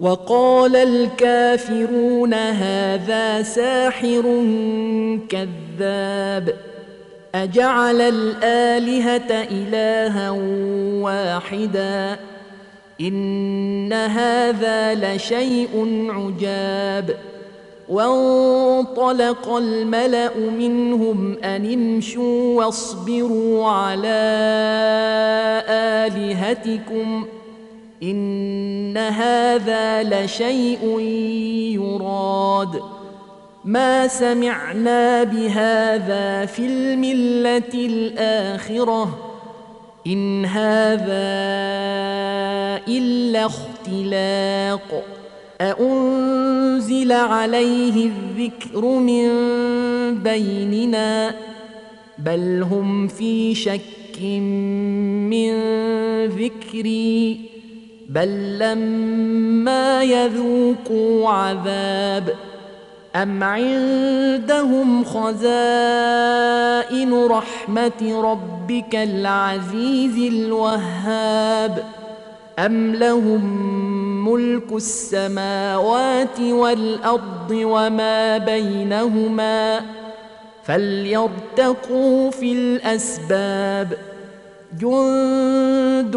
وقال الكافرون هذا ساحر كذاب. أجعل الآلهة إلها واحدا. إن هذا لشيء عجاب. وانطلق الملأ منهم أن امشوا واصبروا على آلهتكم. إن هذا لشيء يراد. ما سمعنا بهذا في الملة الآخرة. إن هذا إلا اختلاق. أأنزل عليه الذكر من بيننا؟ بل هم في شك من ذكري. بل لما يذوقوا عذاب أم عندهم خزائن رحمة ربك العزيز الوهاب أم لهم ملك السماوات والأرض وما بينهما؟ فليرتقوا في الأسباب. جند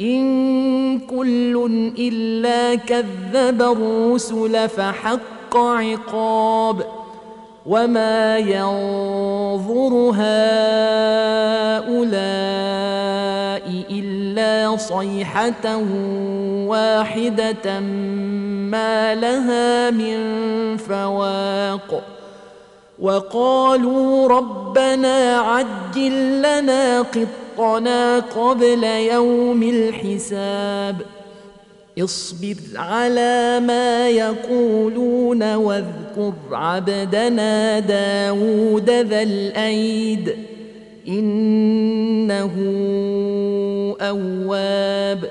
إن كل إلا كذب الرسل فحق عقاب وما ينظر هؤلاء إلا صيحة واحدة ما لها من فواق وقالوا ربنا عجل لنا قطنا قبل يوم الحساب. اصبر على ما يقولون واذكر عبدنا داود ذا الأيد. إنه أواب.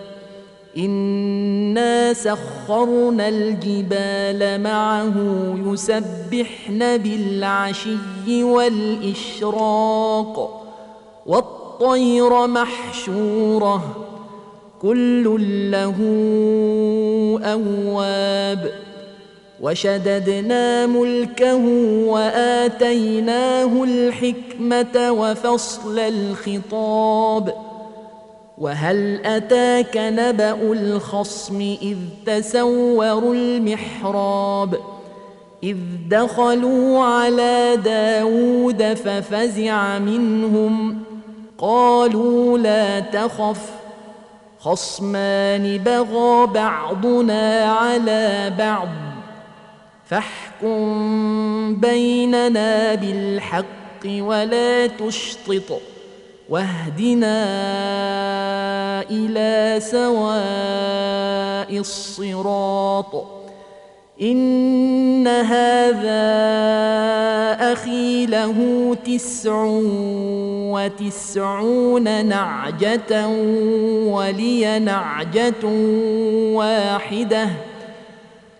إنا سخرنا الجبال معه يسبحن بالعشي والإشراق. والطير محشورة كل له أواب. وشددنا ملكه وآتيناه الحكمة وفصل الخطاب. وهل أتاك نبأ الخصم إذ تسوروا المحراب؟ إذ دخلوا على داود ففزع منهم. قالوا لا تخف خصمان بغى بعضنا على بعض فاحكم بيننا بالحق ولا تشطط واهدنا إلى سواء الصراط. إن هذا أخي له تسع وتسعون نعجة ولي نعجة واحدة.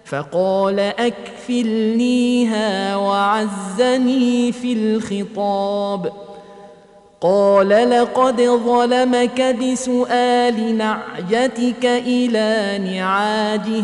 فقال أكفلنيها وعزني في الخطاب. قال لقد ظلمك بسؤال نعجتك إلى نعاجه.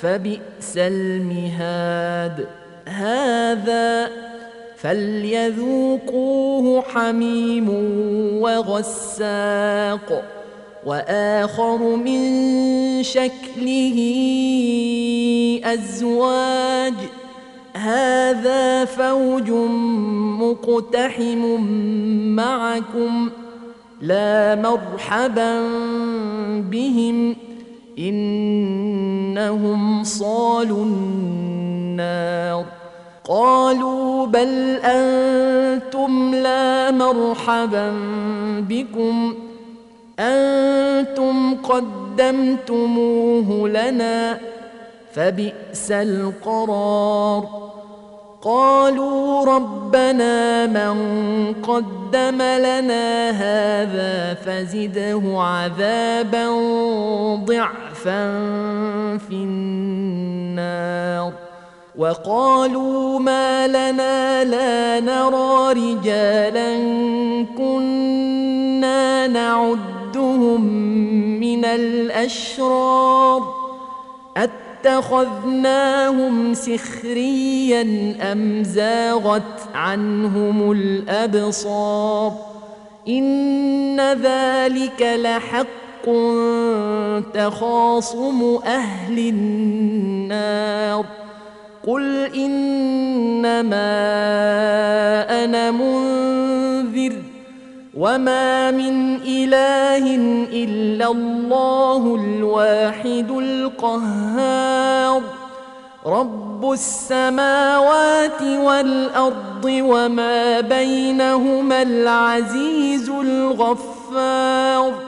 فبئس المهاد. هذا فليذوقوه حميم وغساق وآخر من شكله أزواج. هذا فوج مقتحم معكم لا مرحبا بهم. إنهم صالوا النار. قالوا بل أنتم لا مرحبا بكم. أنتم قدمتموه لنا فبئس القرار. قالوا ربنا من قدم لنا هذا فزده عذابا ضعفا. في النار. وقالوا ما لنا لا نرى رجالا كنا نعدهم من الأشرار. أتخذناهم سخريا أم زاغت عنهم الأبصار؟ إن ذلك لحق تخاصم أهل النار. قل إنما أنا منذر وما من إله إلا الله الواحد القهار. رب السماوات والأرض وما بينهما العزيز الغفار.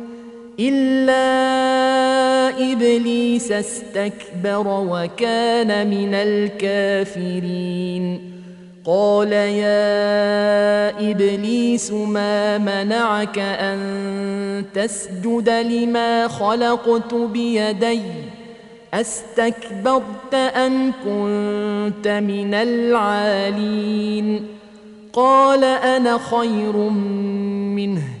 إلا إبليس استكبر وكان من الكافرين. قال يا إبليس ما منعك أن تسجد لما خلقت بيدي؟ أستكبرت أم كنت من العالين؟ قال أنا خير منه.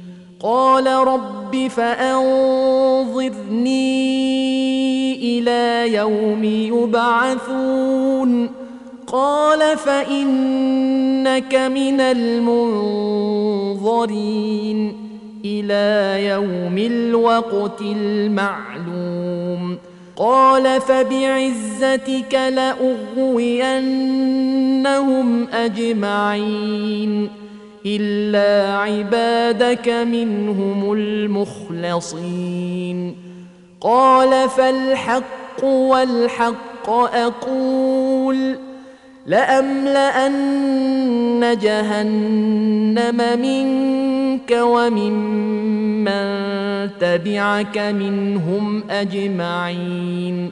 قال رب فأنظرني إلى يوم يبعثون. قال فإنك من المنظرين إلى يوم الوقت المعلوم. قال فبعزتك لأغوينهم أجمعين. الا عبادك منهم المخلصين. قال فالحق والحق أقول لاملان جهنم منك وممن من تبعك منهم اجمعين.